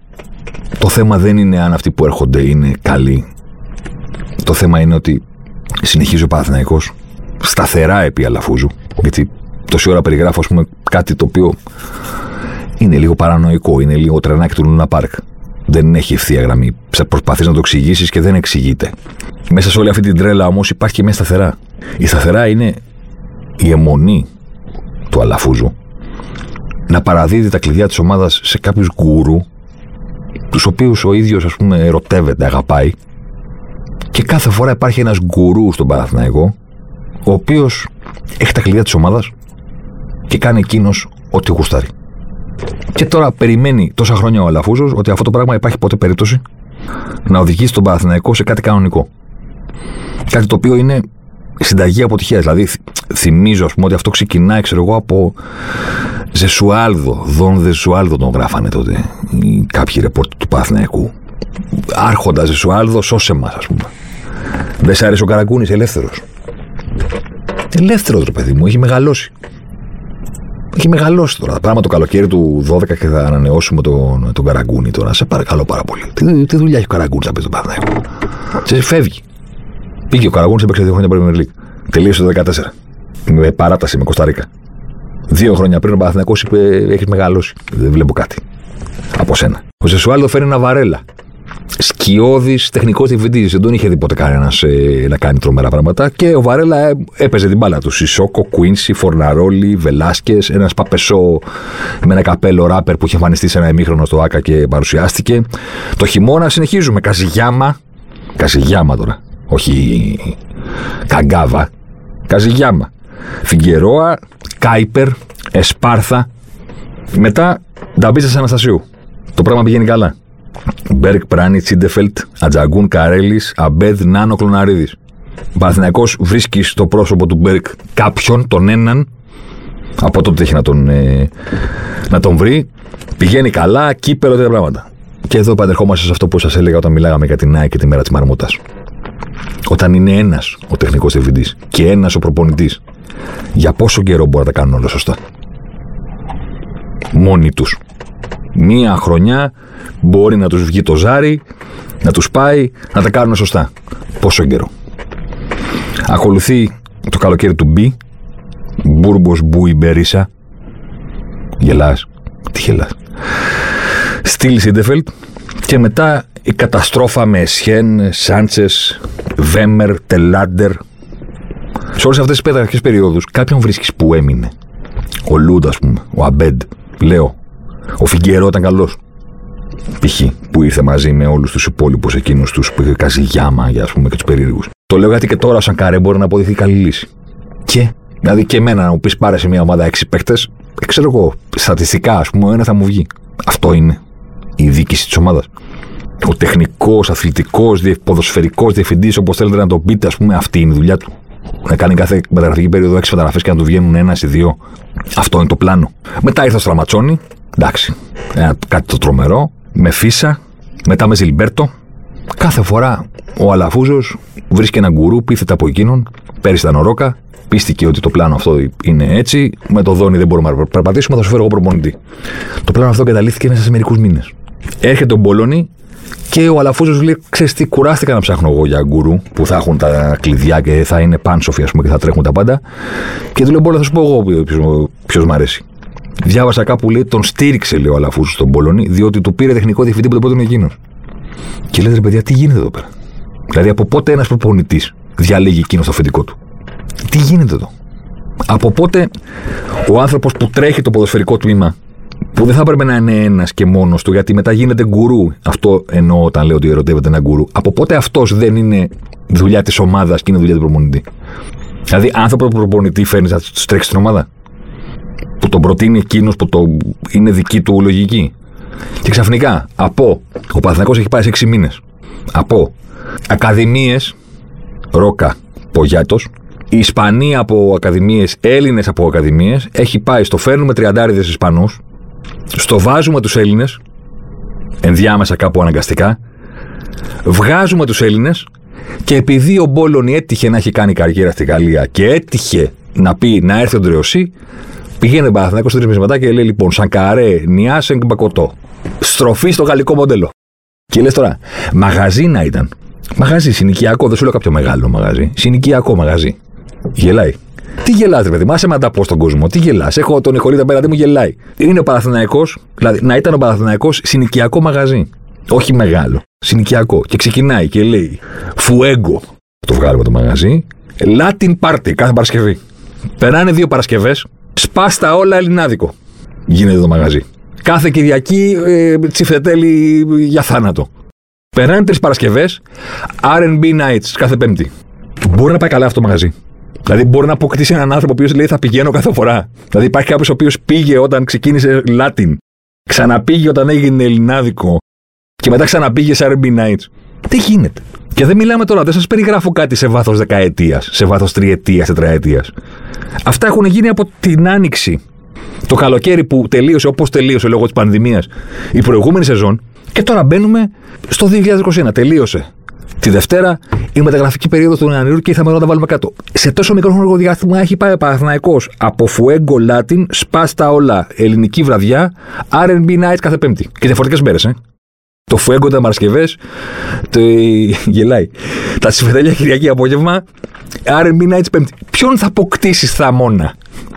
Το θέμα δεν είναι αν αυτοί που έρχονται είναι καλοί. Το θέμα είναι ότι συνεχίζει ο Παναθηναϊκός σταθερά επί Αλαφούζου. Γιατί τόση ώρα περιγράφω, πούμε, κάτι το οποίο είναι λίγο παρανοϊκό, είναι λίγο τρενάκι του Λούνα Πάρκ. Δεν έχει ευθεία γραμμή. Προσπαθείς να το εξηγήσεις και δεν εξηγείται. Μέσα σε όλη αυτή την τρέλα όμως υπάρχει και μια σταθερά. Η σταθερά είναι η αιμονή του Αλαφούζου να παραδίδει τα κλειδιά της ομάδας σε κάποιους γκουρού, τους οποίους ο ίδιος ας πούμε ερωτεύεται, αγαπάει. Και κάθε φορά υπάρχει ένας γκουρού στον Παναθηναϊκό, ο οποίος έχει τα κλειδιά της ομάδας και κάνει εκείνος ό,τι γουστάρει. Και τώρα περιμένει τόσα χρόνια ο Αλαφούζος ότι αυτό το πράγμα υπάρχει ποτέ περίπτωση να οδηγήσει τον Παναθηναϊκό σε κάτι κανονικό. Κάτι το οποίο είναι συνταγή αποτυχίας. Δηλαδή, θυμίζω, ας πούμε, ότι αυτό ξεκινάει, ξέρω εγώ, από Ζεσουάλδο. Δον Ζεσουάλδο τον γράφανε τότε. Κάποιοι ρεπόρτ του Παναθηναϊκού. Άρχοντας Ζεσουάλδο, σώσε μας, ας πούμε. Δεν σ' άρεσε ο Καραγκούνης, ελεύθερος. Ελεύθερος, ρε παιδί μου, έχει μεγαλώσει. Έχει μεγαλώσει τώρα. Πράγμα το καλοκαίρι του 12 και θα ανανεώσουμε τον, τον Καραγκούνη τώρα. Σε παρακαλώ πάρα πολύ. Τι, τι δουλειά έχει ο Καραγκούνη να πει τον Παναθηναϊκό; Σε φεύγει. Πήγε ο Καραγκούνη, έπαιξε δύο χρόνια Premier League. Τελείωσε το 14. Με παράταση με Κωνσταντίνα. Δύο χρόνια πριν ο Παναθηναϊκός είπε: Έχεις μεγαλώσει. Δεν βλέπω κάτι από σένα. Ο Ζεσουάλδο φέρνει ένα βαρέλα. Σκιώδης τεχνικός διευθυντής. Δεν τον είχε δει ποτέ κανένας ε, να κάνει τρομερά πράγματα. Και ο Βαρέλα ε, έπαιζε την μπάλα του. Σισόκο, Κουίνσι, Φορναρόλι, Βελάσκες, ένας παπεσό με ένα καπέλο ράπερ που είχε εμφανιστεί σε ένα ημίχρονο στο ΑΚΑ και παρουσιάστηκε. Το χειμώνα συνεχίζουμε. Καζιγιάμα. Καζιγιάμα τώρα. Όχι Καγκάβα. Καζιγιάμα. Φιγκερόα, Κάιπερ, Εσπάρθα. Μετά Νταμπίζα Αναστασίου. Το πράγμα πηγαίνει καλά. Μπέρκ Πράνι, Τσίντεφελτ, Ατζαγκούν Καρέλης, Αμπέδ Νάνο Κλωναρίδης. Παναθυνακό βρίσκει στο πρόσωπο του Μπέρκ κάποιον, τον έναν, από τότε έχει να τον, ε, να τον βρει. Πηγαίνει καλά, κύπελο, τέτοια πράγματα. Και εδώ επανερχόμαστε σε αυτό που σας έλεγα όταν μιλάγαμε για την ΑΕΚ και τη μέρα της Μαρμούτας. Όταν είναι ένας ο τεχνικός διευθυντής και ένας ο προπονητής, για πόσο καιρό μπορεί να τα κάνουν όλα σωστά; Μόνοι τους. Μία χρονιά μπορεί να τους βγει το ζάρι, να τους πάει, να τα κάνουν σωστά. Πόσο καιρό. Ακολουθεί το καλοκαίρι του Μπι, Μπούρμπος Μπούι Μπερίσα. Γελάς. Τι γελάς. Στυλ Σίντεφελτ και μετά η καταστρόφα με Σιέν, Σάντσες, Βέμερ, Τελάντερ. Σε όλες αυτές τις παιδαγωγικέ περιόδους, κάποιον βρίσκεις που έμεινε. Ο Λούντ, ας πούμε, ο Αμπέντ, λέω. Ο Φιγκέρο ήταν καλός. Π.χ. που ήρθε μαζί με όλους τους υπόλοιπους εκείνους τους που είχε καζιγιάμα για, ας πούμε, και τους περίεργους. Το λέω γιατί και τώρα, σαν καρέ, μπορεί να αποδειχθεί καλή λύση. Και, δηλαδή και εμένα να μου πεις πάρε σε μια ομάδα έξι παίκτες, ξέρω εγώ, στατιστικά, ας πούμε, ένας θα μου βγει. Αυτό είναι η διοίκηση της ομάδας. Ο τεχνικός, αθλητικός, ποδοσφαιρικός διευθυντής, όπως θέλετε να το πείτε, ας πούμε, αυτή είναι η δουλειά του. Να κάνει κάθε μεταγραφική περίοδο έξι μεταγραφές και να του βγαίνουν ένα ή δύο. Αυτό είναι το πλάνο. Μετά ήρθε ο Στραματσόνη. Εντάξει. Ένα, κάτι το τρομερό. Με Φίσα. Μετά με Ζιλμπέρτο. Κάθε φορά ο Αλαφούζος βρίσκει έναν γκουρού πίθεται από εκείνον. Πέρυσι ήταν ο Ρόκα. Πίστηκε ότι το πλάνο αυτό είναι έτσι. Με το δόνι δεν μπορούμε να περπατήσουμε. Θα σου φέρω εγώ προπονητή. Το πλάνο αυτό καταλήθηκε μέσα σε μερικούς μήνες. Έρχεται ο Μπολόνι και ο Αλαφούζος λέει: Ξέρεις τι, κουράστηκα να ψάχνω εγώ για γκουρού που θα έχουν τα κλειδιά και θα είναι πάνσοφοι, ας πούμε, και θα τρέχουν τα πάντα. Και του λέω: Μπορεί να σου πω εγώ ποιος μ' αρέσει. Διάβασα κάπου λέει: Τον στήριξε, λέει ο Αλαφούζος στον Πολωνή, διότι του πήρε τεχνικό διευθυντή που τον πρώτο εκείνος. Και λέτε, ρε παιδιά, τι γίνεται εδώ πέρα; Δηλαδή, από πότε ένας προπονητής διαλέγει εκείνο το αφεντικό του; Τι γίνεται εδώ; Από πότε ο άνθρωπος που τρέχει το ποδοσφαιρικό τμήμα που δεν θα έπρεπε να είναι ένας και μόνος του, γιατί μετά γίνεται γκουρού. Αυτό εννοώ όταν λέω ότι ερωτεύεται ένα γκουρού. Από πότε αυτός δεν είναι δουλειά της ομάδας και είναι δουλειά του προπονητή; Δηλαδή, άνθρωπο που προπονητή φέρνεις να τους τρέξεις την ομάδα; Που τον προτείνει εκείνος που το είναι δική του λογική. Και ξαφνικά, από. Ο Παθηνακός έχει πάει σε 6 μήνες. Από ακαδημίες, Ρόκα, Πογιάτος, η Ισπανία από ακαδημίες, Έλληνες από ακαδημίες, έχει πάει στο φέρνουμε τριαντάριδες Ισπανούς, στο βάζουμε τους Έλληνες, ενδιάμεσα κάπου αναγκαστικά, βγάζουμε τους Έλληνες και επειδή ο Μπόλωνη έτυχε να έχει κάνει καριέρα στη Γαλλία και έτυχε να πει να έρθει ο Ντρεωσή, πηγαίνει Παναθηναϊκό στο τρίμηνο και λέει λοιπόν Σανκαρέ, Νιάσεν, Μπακοτό. Στροφή στο γαλλικό μοντέλο. Και λες τώρα, μαγαζί να ήταν. Μαγαζί, συνοικιακό, δεν σου λέω κάποιο μεγάλο μαγαζί. Συνοικιακό μαγαζί. Γελάει. Τι γελάς ρε παιδί, μα με τα πω στον κόσμο. Τι γελάς. Έχω τον Ιχολίδα απέναντί μου γελάει. Είναι ο Παναθυναϊκό, δηλαδή να ήταν ο Παναθυναϊκό συνοικιακό μαγαζί. Όχι μεγάλο. Συνοικιακό. Και ξεκινάει και λέει Φουέγκο. Το βγάλουμε το μαγαζί. Latin Party κάθε Παρασκευή. Περνάνε δύο Παρασκευές. Σπάστα όλα ελληνάδικο. Γίνεται το μαγαζί. Κάθε Κυριακή ε, τσιφτετέλει για θάνατο. Περνάνε τρεις Παρασκευές. RB Nights κάθε Πέμπτη. Μπορεί να πάει καλά αυτό το μαγαζί. Δηλαδή, μπορεί να αποκτήσει έναν άνθρωπο ο λέει θα πηγαίνω κάθε φορά. Δηλαδή, υπάρχει κάποιος ο οποίος πήγε όταν ξεκίνησε Latin, ξαναπήγε όταν έγινε Ελληνάδικο και μετά ξαναπήγε σε RB Nights. Τι γίνεται; Και δεν μιλάμε τώρα, δεν σας περιγράφω κάτι σε βάθος δεκαετίας, σε βάθος τριετίας, τετραετίας. Αυτά έχουν γίνει από την άνοιξη. Το καλοκαίρι που τελείωσε όπως τελείωσε λόγω της πανδημίας η προηγούμενη σεζόν. Και τώρα μπαίνουμε στο 2021. Τελείωσε Τη Δευτέρα η μεταγραφική περίοδος του Ιανουαρίου και ήρθαμε εδώ να τα βάλουμε κάτω. Σε τόσο μικρό χρονικό διάστημα έχει πάει ο Παναθυναϊκό από Φουέγκο Λάτιν, σπάστα όλα, ελληνική βραδιά, RB Night κάθε Πέμπτη. Και διαφορετικές μέρες, ε. Το Φουέγκο ήταν Παρασκευές, το... γελάει. Τα Συμφετέλια Κυριακή απόγευμα, RB Nights Πέμπτη. Ποιον θα αποκτήσεις θαμώνα.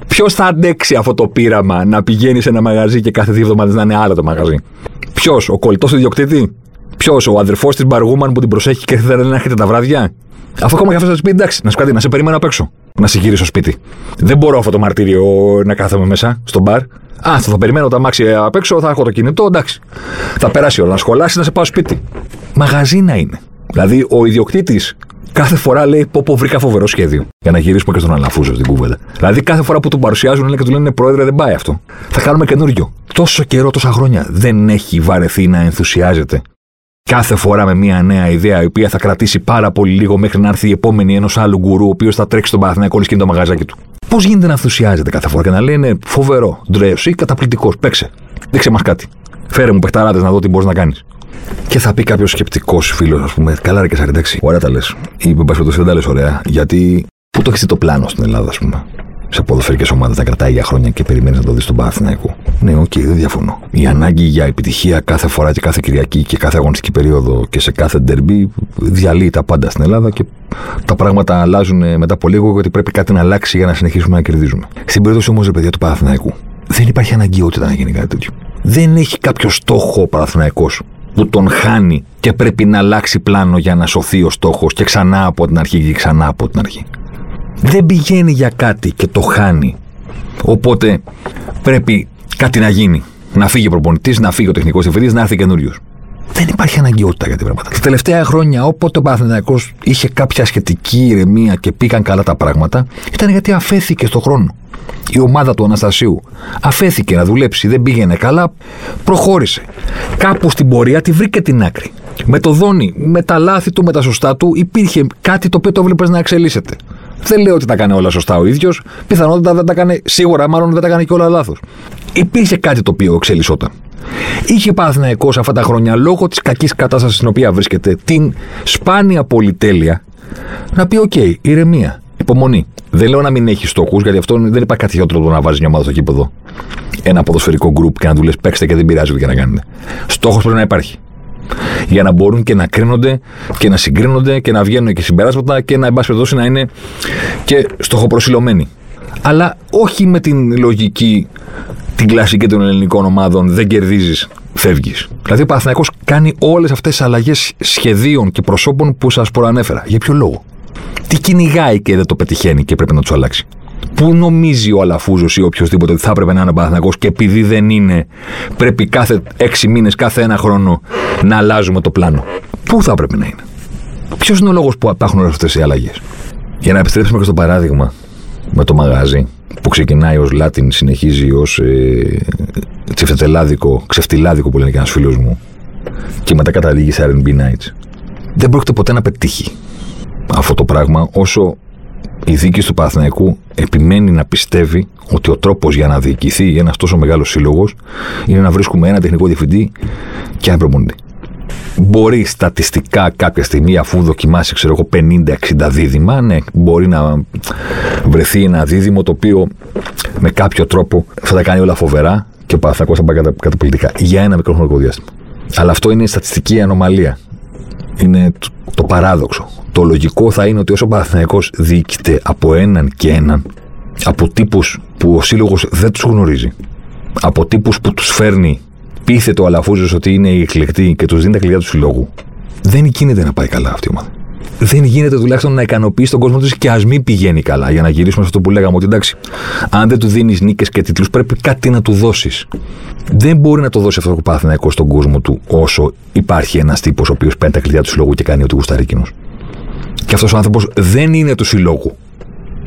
Ποιος θα αντέξει αυτό το πείραμα να πηγαίνει σε ένα μαγαζί και κάθε δύο εβδομάδες να είναι άλλο το μαγαζί; Ποιος, ο κολλητός του ιδιοκτήτη; Ποιος, ο αδερφός της Μπαργούμαν που την προσέχει και δεν έρχεται τα βράδια; Αφού ακόμα και αυτό θα σου πει εντάξει, να σου κάτι, να σε περιμένω απ' έξω. Να σε γυρίσω σπίτι. Δεν μπορώ αυτό το μαρτύριο να κάθομαι μέσα στο μπαρ. Α, θα, θα περιμένω τα μάξι απ' έξω, θα έχω το κινητό, εντάξει. Θα περάσει η ώρα να σχολάσει, να σε πάω σπίτι. Μαγαζί να είναι. Δηλαδή, ο ιδιοκτήτης κάθε φορά λέει: Πω, πω, βρήκα φοβερό σχέδιο. Για να γυρίσουμε και στον Αλαφούζο στην κουβέντα. Δηλαδή, κάθε φορά που τον παρουσιάζουν λέει και του λένε: Πρόεδρε, δεν πάει αυτό. Θα κάνουμε καινούριο. Τόσο καιρό, τόσα χρόνια δεν έχει βαρεθεί να ενθουσιάζεται κάθε φορά με μια νέα ιδέα η οποία θα κρατήσει πάρα πολύ λίγο μέχρι να έρθει η επόμενη ενός άλλου γκουρού ο οποίος θα τρέξει στον Παναθηναϊκό και το μαγαζάκι του. Πώς γίνεται να ενθουσιάζεται κάθε φορά και να λένε φοβερό, ωραίος ή καταπληκτικός, παίξε. Δείξε μας κάτι. Φέρε μου παιχταράδες να δω τι μπορείς να κάνεις. Και θα πει κάποιος σκεπτικός φίλος, ας πούμε, καλά ρε και σα εντάξει. Ωραία τα λες. Ή με δεν τα λες ωραία. Γιατί πού το έχεις το πλάνο στην Ελλάδα, ας πούμε σε ποδοσφαιρικές ομάδες να κρατάει για χρόνια και περιμένεις να το δεις στον Παναθηναϊκό. Ναι, okay, δεν διαφωνώ. Η ανάγκη για επιτυχία κάθε φορά και κάθε Κυριακή και κάθε αγωνιστική περίοδο και σε κάθε ντερμπή διαλύει τα πάντα στην Ελλάδα και τα πράγματα αλλάζουν μετά από λίγο γιατί πρέπει κάτι να αλλάξει για να συνεχίσουμε να κερδίζουμε. Στην περίπτωση όμως, παιδιά του Παναθηναϊκού, δεν υπάρχει αναγκαιότητα να γίνει κάτι τέτοιο. Δεν έχει κάποιο στόχο ο Παναθηναϊκός που τον χάνει και πρέπει να αλλάξει πλάνο για να σωθεί ο στόχος και ξανά από την αρχή και ξανά από την αρχή δεν πηγαίνει για κάτι και το χάνει. Οπότε πρέπει κάτι να γίνει. Να φύγει ο προπονητής, να φύγει ο τεχνικός διευθυντή, να έρθει καινούριος. Δεν υπάρχει αναγκαιότητα για την πράγματα. Τα τελευταία χρόνια, όποτε ο Παναθυναϊκό είχε κάποια σχετική ηρεμία και πήγαν καλά τα πράγματα, ήταν γιατί αφέθηκε στον χρόνο. Η ομάδα του Αναστασίου αφέθηκε να δουλέψει, δεν πήγαινε καλά, προχώρησε. Κάπου στην πορεία τη βρήκε την άκρη. Με το δόνι, με τα λάθη του, με τα σωστά του, υπήρχε κάτι το οποίο το έβλεπε να εξελίσσεται. Δεν λέω ότι τα κάνει όλα σωστά ο ίδιος. Πιθανότατα δεν τα κάνει, σίγουρα μάλλον δεν τα κάνει και όλα λάθος. Υπήρχε κάτι το οποίο εξελισσόταν. Είχε Παναθηναϊκός αυτά τα χρόνια λόγω της κακής κατάστασης στην οποία βρίσκεται την σπάνια πολυτέλεια να πει: Okay, ηρεμία, υπομονή. Δεν λέω να μην έχει στόχους, γιατί αυτό δεν υπάρχει κάτι χειρότερο να βάζεις μια ομάδα στο γήπεδο. Ένα ποδοσφαιρικό γκρουπ και να του λες: Παίξτε και δεν πειράζει τι να κάνετε. Στόχος πρέπει να υπάρχει για να μπορούν και να κρίνονται και να συγκρίνονται και να βγαίνουν και συμπεράσματα και να, εν πάση να είναι και στοχοπροσιλωμένοι. Αλλά όχι με την λογική την κλασική των ελληνικών ομάδων δεν κερδίζεις, φεύγεις. Δηλαδή ο Παναθηναϊκός κάνει όλες αυτές τις αλλαγές σχεδίων και προσώπων που σας προανέφερα. Για ποιο λόγο; Τι κυνηγάει και δεν το πετυχαίνει και πρέπει να τους αλλάξει; Πού νομίζει ο Αλαφούζος ή οποιοδήποτε ότι θα έπρεπε να είναι ο Παναθυνακό και επειδή δεν είναι, πρέπει κάθε έξι μήνες, κάθε ένα χρόνο να αλλάζουμε το πλάνο. Πού θα έπρεπε να είναι; Ποιος είναι ο λόγος που υπάρχουν όλες αυτές οι αλλαγές; Για να επιστρέψουμε και στο παράδειγμα με το μαγάζι που ξεκινάει ως Λάτιν, συνεχίζει ως ε, τσεφτελάδικο, ξεφτιλάδικο που λένε και ένας φίλος μου και μετά καταλήγει σε RB Nights. Δεν πρόκειται ποτέ να πετύχει αυτό το πράγμα όσο η δίκη του Παναθηναϊκού επιμένει να πιστεύει ότι ο τρόπος για να διοικηθεί ένας τόσο μεγάλος σύλλογος είναι να βρίσκουμε ένα τεχνικό διευθυντή και ένα προπονητή. Μπορεί στατιστικά κάποια στιγμή, αφού δοκιμάσει, ξέρω εγώ, 50-60 δίδυμα, ναι, μπορεί να βρεθεί ένα δίδυμο το οποίο με κάποιο τρόπο θα τα κάνει όλα φοβερά και ο Παναθηναϊκός θα πάει καταπληκτικά για ένα μικρό χρονικό διάστημα. Αλλά αυτό είναι η στατιστική ανομαλία. Είναι το παράδοξο. Το λογικό θα είναι ότι όσο ο Παναθυναϊκό διοικείται από έναν και έναν, από τύπους που ο σύλλογος δεν τους γνωρίζει, από τύπους που τους φέρνει πείθεται ο Αλαφούζος ότι είναι οι εκλεκτοί και τους δίνει τα κλειδιά του συλλόγου, δεν γίνεται να πάει καλά αυτή η ομάδα. Δεν γίνεται τουλάχιστον να ικανοποιήσει τον κόσμο της και ας μην πηγαίνει καλά. Για να γυρίσουμε σε αυτό που λέγαμε, ότι εντάξει, αν δεν του δίνεις νίκες και τίτλους, πρέπει κάτι να του δώσεις. Δεν μπορεί να το δώσει αυτό ο Παναθηναϊκός στον κόσμο του όσο υπάρχει ένας τύπος ο οποίος παίρνει τα κλειδιά του συλλόγου και κάνει ό,τι γουστάρει εκείνος. Και αυτός ο άνθρωπος δεν είναι του συλλόγου.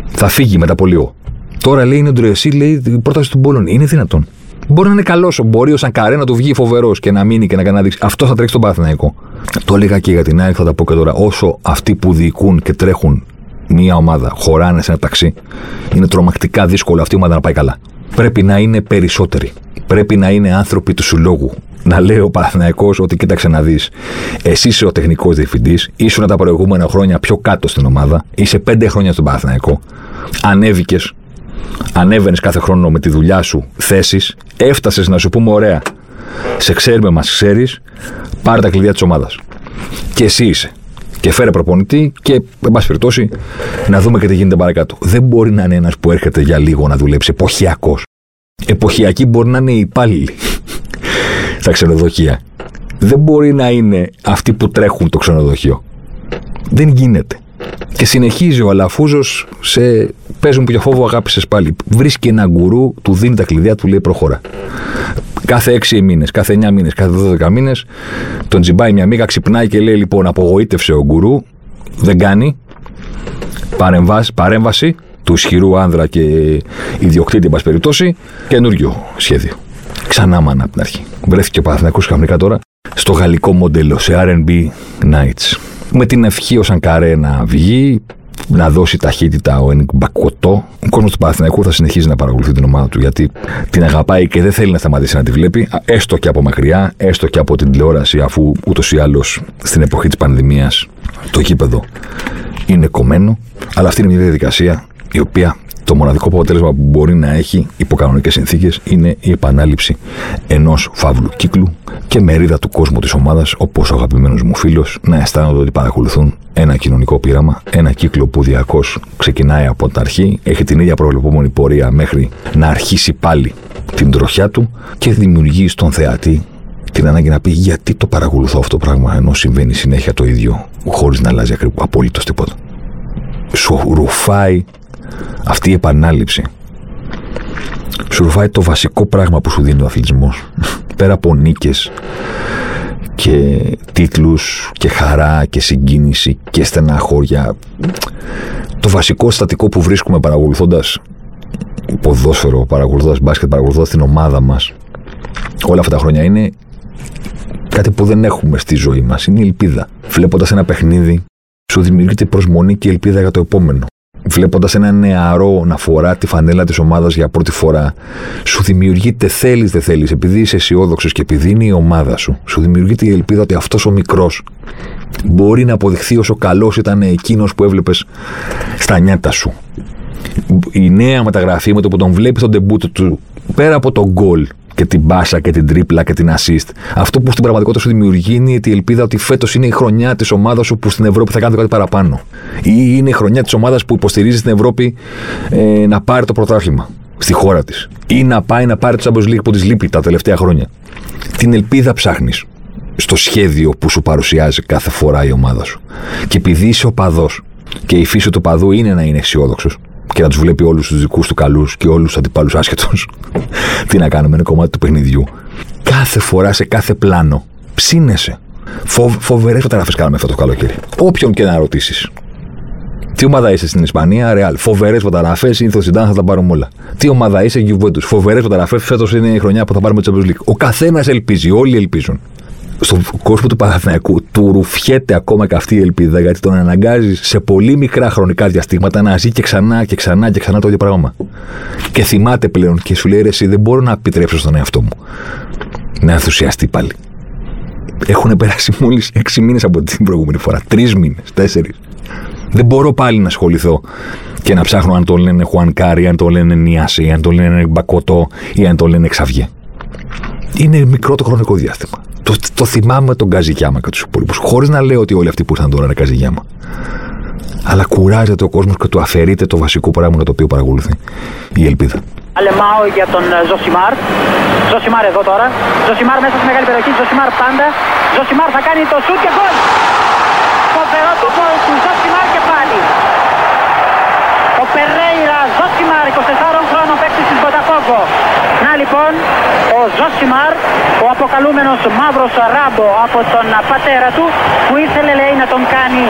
Θα φύγει μετά από λίγο. Τώρα λέει είναι ο Ντρεσί, λέει η πρόταση του Μπόλων. Είναι δυνατόν. Μπορεί να είναι καλός, μπορεί ο Σανκαρέ να του βγει φοβερός και να μείνει και να κάνει δείξει. Αυτό θα τρέξει τον Παναθηναϊκό. Το έλεγα και για την ΑΕΚ, θα τα πω και τώρα. Όσο αυτοί που διοικούν και τρέχουν μία ομάδα χωράνε σε ένα ταξί, είναι τρομακτικά δύσκολο αυτή η ομάδα να πάει καλά. Πρέπει να είναι περισσότεροι. Πρέπει να είναι άνθρωποι του συλλόγου να λέει ο Παναθυναϊκό ότι κοίταξε να δεις. Εσύ είσαι ο τεχνικός διευθυντής, ήσουν τα προηγούμενα χρόνια πιο κάτω στην ομάδα, είσαι πέντε χρόνια στον Παναθηναϊκό, ανέβηκες, ανέβαινες κάθε χρόνο με τη δουλειά σου θέσεις, έφτασες να σου πούμε ωραία. Σε ξέρουμε, μας ξέρεις, πάρε τα κλειδιά της ομάδας. Και εσύ είσαι. Και φέρε προπονητή και, εν πάση περιπτώσει, να δούμε και τι γίνεται παρακάτω. Δεν μπορεί να είναι ένας που έρχεται για λίγο να δουλέψει εποχιακός. Εποχιακή μπορεί να είναι οι υπάλληλοι [laughs] στα ξενοδοχεία. Δεν μπορεί να είναι αυτοί που τρέχουν το ξενοδοχείο. Δεν γίνεται. Και συνεχίζει ο Αλαφούζος σε. Παίζουν που για φόβο αγάπησες πάλι. Βρίσκει ένα γκουρού, του δίνει τα κλειδιά, του λέει προχώρα. Κάθε 6 μήνες, κάθε 9 μήνες, κάθε 12 μήνες, τον τζιμπάει μια μίγα, ξυπνάει και λέει: Λοιπόν, απογοήτευσε ο γκουρού, δεν κάνει. Παρέμβαση, παρέμβαση του ισχυρού άνδρα και ιδιοκτήτη, εν πάση περιπτώσει, καινούριο σχέδιο. Ξανά μάνα από την αρχή. Βρέθηκε ο Παναθηναϊκός ξαφνικά τώρα στο γαλλικό μοντέλο, σε RB Nights. Με την ευχή ο Σανκαρέ να βγει, να δώσει ταχύτητα ο Ένικ Μπακοτό. Ο κόσμος του Παναθηναϊκού θα συνεχίζει να παρακολουθεί την ομάδα του γιατί την αγαπάει και δεν θέλει να σταματήσει να τη βλέπει, έστω και από μακριά, έστω και από την τηλεόραση, αφού ούτως ή άλλως στην εποχή της πανδημίας το γήπεδο είναι κομμένο. Αλλά αυτή είναι μια διαδικασία η οποία το μοναδικό αποτέλεσμα που μπορεί να έχει υπό κανονικέ συνθήκες είναι η επανάληψη ενός φαύλου κύκλου και μερίδα του κόσμου της ομάδας, όπως ο αγαπημένος μου φίλος, να αισθάνονται ότι παρακολουθούν ένα κοινωνικό πείραμα, ένα κύκλο που διαρκώς ξεκινάει από την αρχή, έχει την ίδια προβλεπόμενη πορεία μέχρι να αρχίσει πάλι την τροχιά του και δημιουργεί στον θεατή την ανάγκη να πει γιατί το παρακολουθώ αυτό το πράγμα ενώ συμβαίνει συνέχεια το ίδιο χωρίς να αλλάζει απολύτως τίποτα. Σου ρουφάει αυτή η επανάληψη σου ρουφάει το βασικό πράγμα που σου δίνει ο αθλητισμός. Πέρα από νίκες και τίτλους και χαρά και συγκίνηση και στεναχώρια το βασικό στατικό που βρίσκουμε παρακολουθώντας ποδόσφαιρο, παρακολουθώντας μπάσκετ, παρακολουθώντας την ομάδα μας όλα αυτά τα χρόνια είναι κάτι που δεν έχουμε στη ζωή μας, είναι η ελπίδα. Βλέποντας ένα παιχνίδι σου δημιουργείται προσμονή και ελπίδα για το επόμενο βλέποντας ένα νεαρό να φορά τη φανέλα της ομάδας για πρώτη φορά, σου δημιουργείται, θέλεις δεν θέλεις, επειδή είσαι αισιόδοξος και επειδή είναι η ομάδα σου, σου δημιουργείται η ελπίδα ότι αυτός ο μικρός μπορεί να αποδειχθεί όσο καλός ήταν εκείνος που έβλεπες στα νιάτα σου. Η νέα μεταγραφή με το που τον βλέπεις τον τεμπούτο του, πέρα από τον γκολ και την μπάσα και την τρίπλα και την assist. Αυτό που στην πραγματικότητα σου δημιουργεί είναι η ελπίδα ότι φέτος είναι η χρονιά της ομάδας σου που στην Ευρώπη θα κάνει κάτι παραπάνω. Ή είναι η χρονιά της ομάδας που υποστηρίζει στην Ευρώπη ε, να πάρει το πρωτάθλημα στη χώρα της. Ή να πάει να πάρει το Champions League που της λείπει τα τελευταία χρόνια. Την ελπίδα ψάχνεις στο σχέδιο που σου παρουσιάζει κάθε φορά η ομάδα σου. Και επειδή είσαι οπαδό και η φύση του παδού είναι να είναι αισιόδοξος, και να τους βλέπει όλους τους δικούς του καλούς και όλους τους αντιπάλους άσχετου. [laughs] Τι να κάνουμε, είναι κομμάτι του παιχνιδιού. Κάθε φορά σε κάθε πλάνο ψήνεσαι. Φοβ, Φοβερές φωτογραφίες κάναμε αυτό το καλοκαίρι. Όποιον και να ρωτήσεις. Τι ομάδα είσαι στην Ισπανία, Ρεάλ. Φοβερές φωτογραφίες, ήρθε ο Σιντάν, θα τα πάρουμε όλα. Τι ομάδα είσαι, Γιουβέντου. Φοβερές φωτογραφίες, φέτος είναι η χρονιά που θα πάρουμε Champions League. Ο καθένας ελπίζει, όλοι ελπίζουν στον κόσμο του Παναθηναϊκού του ρουφιέται ακόμα και αυτή η ελπίδα γιατί τον αναγκάζει σε πολύ μικρά χρονικά διαστήματα να ζει και ξανά και ξανά και ξανά το ίδιο πράγμα. Και θυμάται πλέον και σου λέει ρε, εσύ δεν μπορώ να επιτρέψω στον εαυτό μου να ενθουσιαστεί πάλι. Έχουν περάσει μόλις έξι μήνες από την προηγούμενη φορά. Τρεις μήνες, τέσσερις. Δεν μπορώ πάλι να ασχοληθώ και να ψάχνω αν το λένε Χουανκάρι, αν το λένε Νίαση, αν το λένε Μπακοτό ή αν το λένε Ξαβιέ. Είναι μικρό το χρονικό διάστημα. Το, το θυμάμαι τον Καζιγιάμα και τους υπόλοιπους. Χωρίς να λέω ότι όλοι αυτοί που ήρθαν τώρα είναι Καζιγιάμα. Αλλά κουράζεται ο κόσμος και του αφαιρείται το βασικό πράγμα το οποίο παρακολουθεί. Η ελπίδα. Αλεμάω για τον ε, Ζωσιμάρ. Ζωσιμάρ εδώ τώρα. Ζωσιμάρ μέσα στη μεγάλη περιοχή. Ζωσιμάρ πάντα. Ζωσιμάρ θα κάνει το σουτ και γκολ. Φοβερό το γκολ του Ζωσιμάρ και πάλι. Ο Περέιρα Ζωσιμάρ, 24 χρόνων παίκτης της Μποτακόβο. Να λοιπόν ο Ζωσιμάρ, ο αποκαλούμενος μαύρος ράμπο από τον πατέρα του που ήθελε λέει να τον κάνει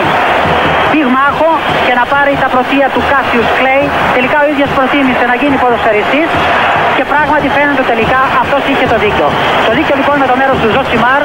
πυγμάχο και να πάρει τα πρωτεία του Κάσιους Κλέη. Τελικά ο ίδιος προτίμησε να γίνει ποδοσφαιριστής και πράγματι φαίνεται τελικά αυτός είχε το δίκιο. Το δίκιο λοιπόν με το μέρος του Ζωσιμάρ.